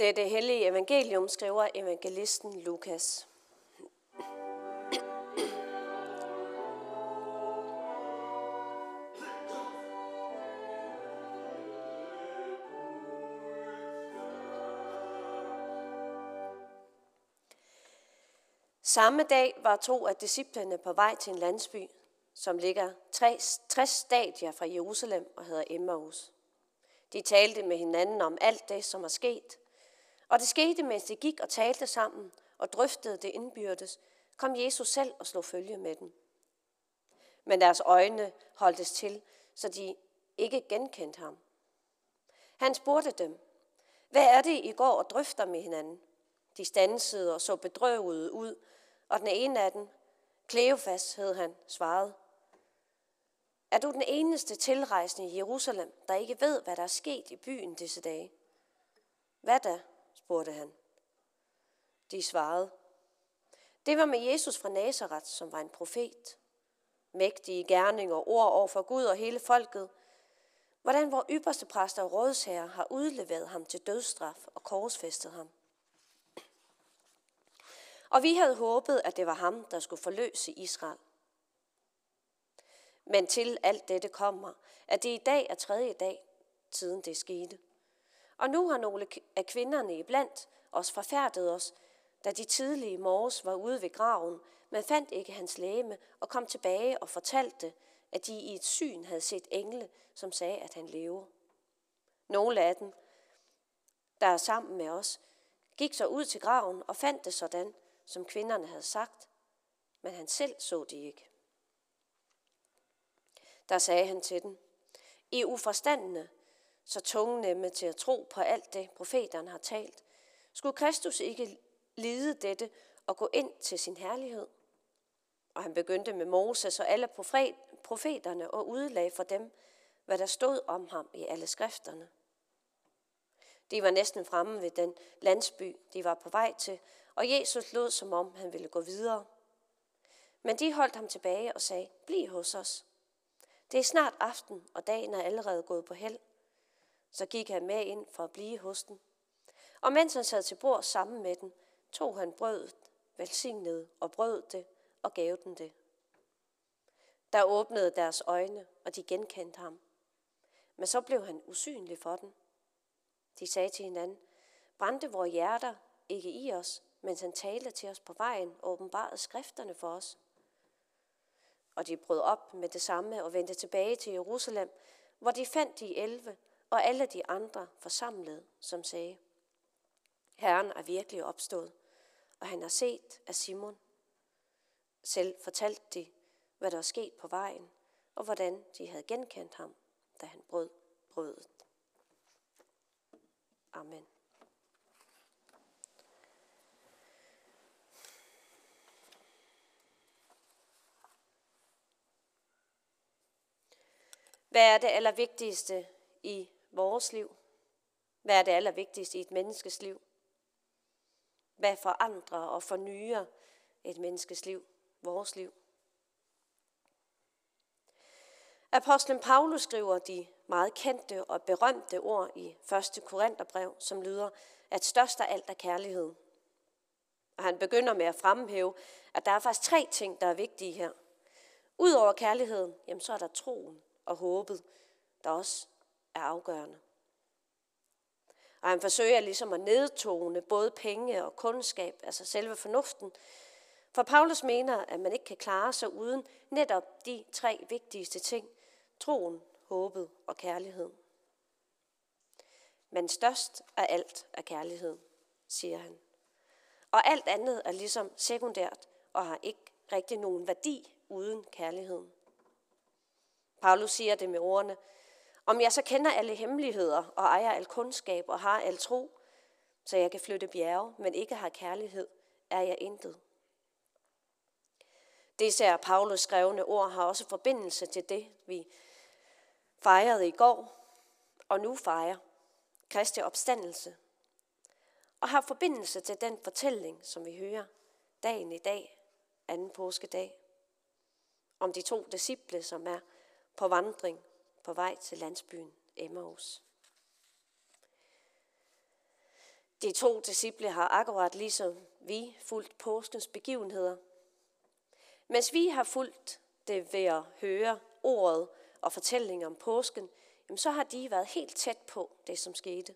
Det er det hellige evangelium, skriver evangelisten Lukas. Samme dag var to af disciplene på vej til en landsby, som ligger 60 stadier fra Jerusalem og hedder Emmaus. De talte med hinanden om alt det, som er sket. Og det skete, mens de gik og talte sammen og drøftede det indbyrdes, kom Jesus selv og slog følge med dem. Men deres øjne holdtes til, så de ikke genkendte ham. Han spurgte dem, hvad er det, I går og drøfter med hinanden? De stansede og så bedrøvede ud, og den ene af dem, Kleofas hed han, svarede, er du den eneste tilrejsende i Jerusalem, der ikke ved, hvad der er sket i byen disse dage? Hvad da? Spurgte han. De svarede, det var med Jesus fra Nazareth, som var en profet. Mægtige gerninger og ord over for Gud og hele folket. Hvordan vores ypperste præster og rådsherrer har udleveret ham til dødsstraf og korsfæstet ham. Og vi havde håbet, at det var ham, der skulle forløse Israel. Men til alt dette kommer, at det i dag er tredje dag, siden det skete. Og nu har nogle af kvinderne iblandt os forfærdet os, da de tidlige morges var ude ved graven, men fandt ikke hans læme og kom tilbage og fortalte, at de i et syn havde set engle, som sagde, at han lever. Nogle af dem, der er sammen med os, gik så ud til graven og fandt det sådan, som kvinderne havde sagt, men han selv så det ikke. Der sagde han til dem, I uforstandende, så tungnemme til at tro på alt det, profeterne har talt, skulle Kristus ikke lide dette og gå ind til sin herlighed? Og han begyndte med Moses og alle profeterne og udlagde for dem, hvad der stod om ham i alle skrifterne. De var næsten fremme ved den landsby, de var på vej til, og Jesus lod som om han ville gå videre. Men de holdt ham tilbage og sagde, bliv hos os. Det er snart aften, og dagen er allerede gået på held. Så gik han med ind for at blive hos den. Og mens han sad til bord sammen med den, tog han brødet, velsignede og brød det og gav den det. Der åbnede deres øjne, og de genkendte ham. Men så blev han usynlig for dem. De sagde til hinanden, brændte vores hjerter ikke i os, mens han talte til os på vejen og åbenbarede skrifterne for os. Og de brød op med det samme og vendte tilbage til Jerusalem, hvor de fandt de elve og alle de andre forsamlede, som sagde, Herren er virkelig opstået, og han har set af Simon. Selv fortalte de, hvad der var sket på vejen, og hvordan de havde genkendt ham, da han brød brødet. Amen. Hvad er det allervigtigste i vores liv? Hvad er det allervigtigste i et menneskes liv? Hvad forandrer og fornyer et menneskes liv, vores liv? Apostlen Paulus skriver de meget kendte og berømte ord i 1. Korintherbrev, som lyder, at størst af alt er kærlighed. Og han begynder med at fremhæve, at der er faktisk tre ting, der er vigtige her. Udover kærligheden, jamen så er der troen og håbet, der også er afgørende. Og han forsøger ligesom at nedtone både penge og kundskab, altså selve fornuften. For Paulus mener, at man ikke kan klare sig uden netop de tre vigtigste ting. Troen, håbet og kærligheden. Men størst af alt er kærlighed, siger han. Og alt andet er ligesom sekundært og har ikke rigtig nogen værdi uden kærligheden. Paulus siger det med ordene, om jeg så kender alle hemmeligheder og ejer al kundskab og har al tro, så jeg kan flytte bjerge, men ikke har kærlighed, er jeg intet. Det især Paulus skrevne ord har også forbindelse til det, vi fejrede i går, og nu fejrer Kristi opstandelse, og har forbindelse til den fortælling, som vi hører dagen i dag, anden påskedag, om de to disciple, som er på vandring på vej til landsbyen Emmaus. De to disciple har akkurat ligesom vi fulgt påskens begivenheder. Mens vi har fulgt det ved at høre ordet og fortællingen om påsken, jamen så har de været helt tæt på det, som skete.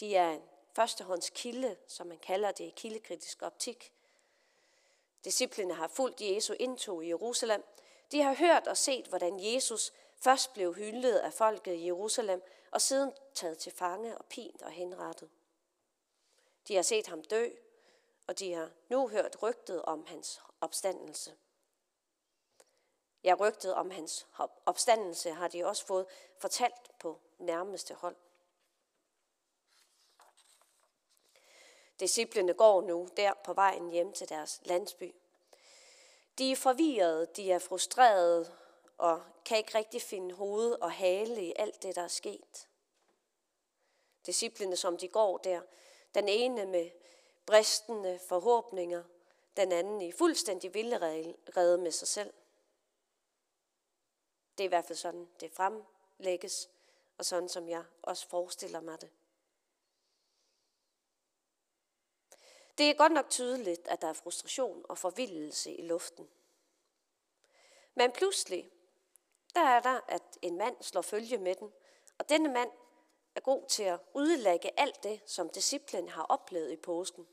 De er en førstehånds kilde, som man kalder det i kildekritisk optik. Disciplene har fulgt Jesu indtog i Jerusalem. De har hørt og set, hvordan Jesus først blev hyldet af folket i Jerusalem, og siden taget til fange og pint og henrettet. De har set ham dø, og de har nu hørt rygtet om hans opstandelse. Ja, rygtet om hans opstandelse har de også fået fortalt på nærmeste hold. Disciplene går nu der på vejen hjem til deres landsby. De er forvirrede, de er frustrerede og kan ikke rigtig finde hoved og hale i alt det, der er sket. Disciplene, som de går der, den ene med bristende forhåbninger, den anden i fuldstændig vildrede med sig selv. Det er i hvert fald sådan, det fremlægges, og sådan som jeg også forestiller mig det. Det er godt nok tydeligt, at der er frustration og forvildelse i luften. Men pludselig, der er der, at en mand slår følge med den, og denne mand er god til at udlægge alt det, som disciplen har oplevet i påsken.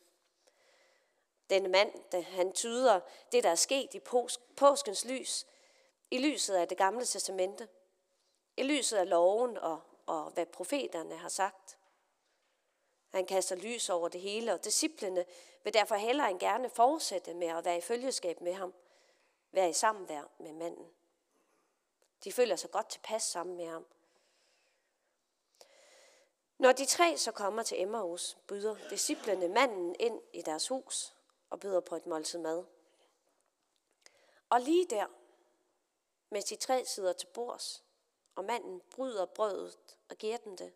Denne mand, han tyder det, der er sket i påskens lys, i lyset af det gamle testamente, i lyset af loven og, og hvad profeterne har sagt. Han kaster lys over det hele, og disciplene vil derfor hellere end gerne fortsætte med at være i følgeskab med ham, være i samvær med manden. De føler sig godt tilpas sammen med ham. Når de tre så kommer til Emmaus, byder disciplene manden ind i deres hus og byder på et måltid mad. Og lige der, mens de tre sidder til bords, og manden bryder brødet og giver dem det,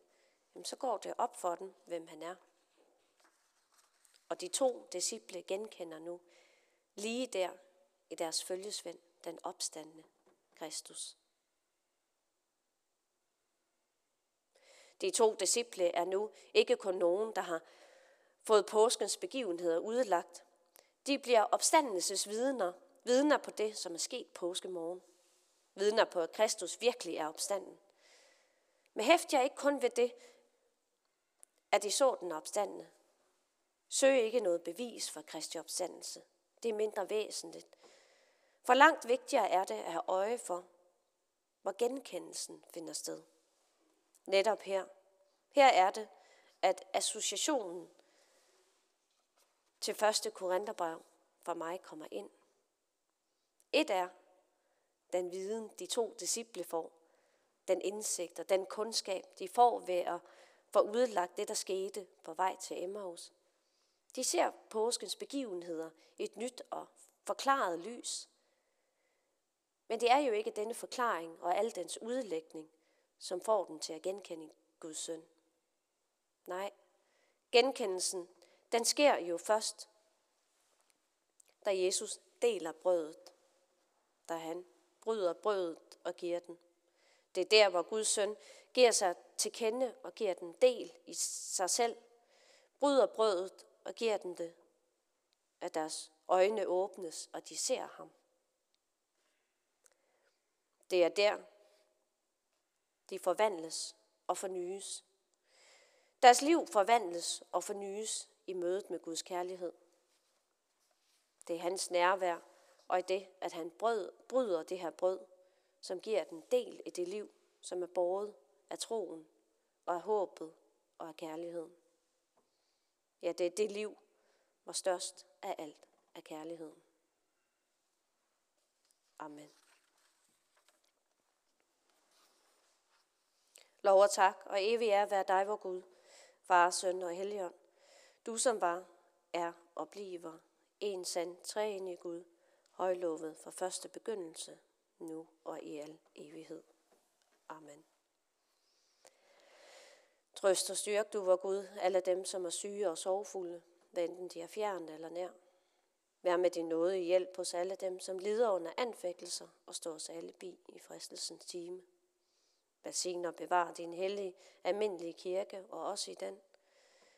jamen så går det op for dem, hvem han er. Og de to disciple genkender nu, lige der i deres følgesvend, den opstandende Kristus. De to disciple er nu ikke kun nogen, der har fået påskens begivenheder udlagt. De bliver opstandelsesvidner, vidner på det, som er sket påskemorgen. Vidner på, at Kristus virkelig er opstanden. Men hæft jeg ikke kun ved det, at de så den opstandende. Søg ikke noget bevis for Kristi opstandelse. Det er mindre væsentligt. For langt vigtigere er det at have øje for, hvor genkendelsen finder sted. Netop her. Her er det, at associationen til første Korintherbrev for mig kommer ind. Et er den viden, de to disciple får, den indsigt og den kundskab, de får ved at få udlagt det, der skete på vej til Emmaus. De ser påskens begivenheder i et nyt og forklaret lys. Men det er jo ikke denne forklaring og al dens udlægning, som får dem til at genkende Guds søn. Nej, genkendelsen, den sker jo først, da Jesus deler brødet, da han bryder brødet og giver den. Det er der, hvor Guds søn giver sig til kende og giver den del i sig selv, bryder brødet og giver den det, at deres øjne åbnes, og de ser ham. Det er der, de forvandles og fornyes. Deres liv forvandles og fornyes i mødet med Guds kærlighed. Det er hans nærvær, og i det, at han brød, bryder det her brød, som giver den del i det liv, som er båret af troen og af håbet og af kærligheden. Ja, det er det liv, hvor størst af alt er kærligheden. Amen. Lov og tak, og evig er være dig, vor Gud, Far, Søn og Helligånd. Du som var, er og bliver en sand træenig Gud, højlovet fra første begyndelse, nu og i al evighed. Amen. Trøst og styrk du, vor Gud, alle dem, som er syge og sorgfulde, enten de er fjernt eller nær. Vær med din nåde i hjælp hos alle dem, som lider under anfægtelser og står os alle bi i fristelsens time. Velsign og bevar din hellige, almindelige kirke og også i den.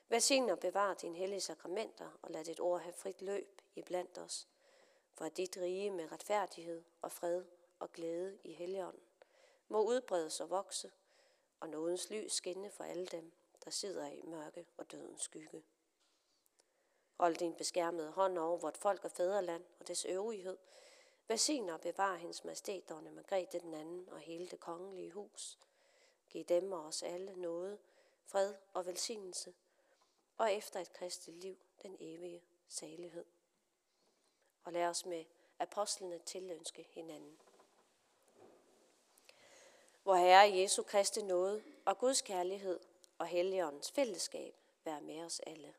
Velsign og bevar din hellige sakramenter, og lad dit ord have frit løb i blandt os. For at dit rige med retfærdighed og fred og glæde i helligånden må udbredes og vokse, og nådens lys skinne for alle dem, der sidder i mørke og dødens skygge. Hold din beskærmede hånd over vort folk og fædreland og dets øvrighed. Velsign og bevar hendes majestæt, dronning Margrethe den anden og hele det kongelige hus. Giv dem og os alle noget, fred og velsignelse, og efter et kristet liv den evige salighed. Og lad os med apostlene tilønske hinanden. Hvor Herre Jesu Kristi nåde og Guds kærlighed og Helligåndens fællesskab være med os alle.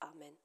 Amen.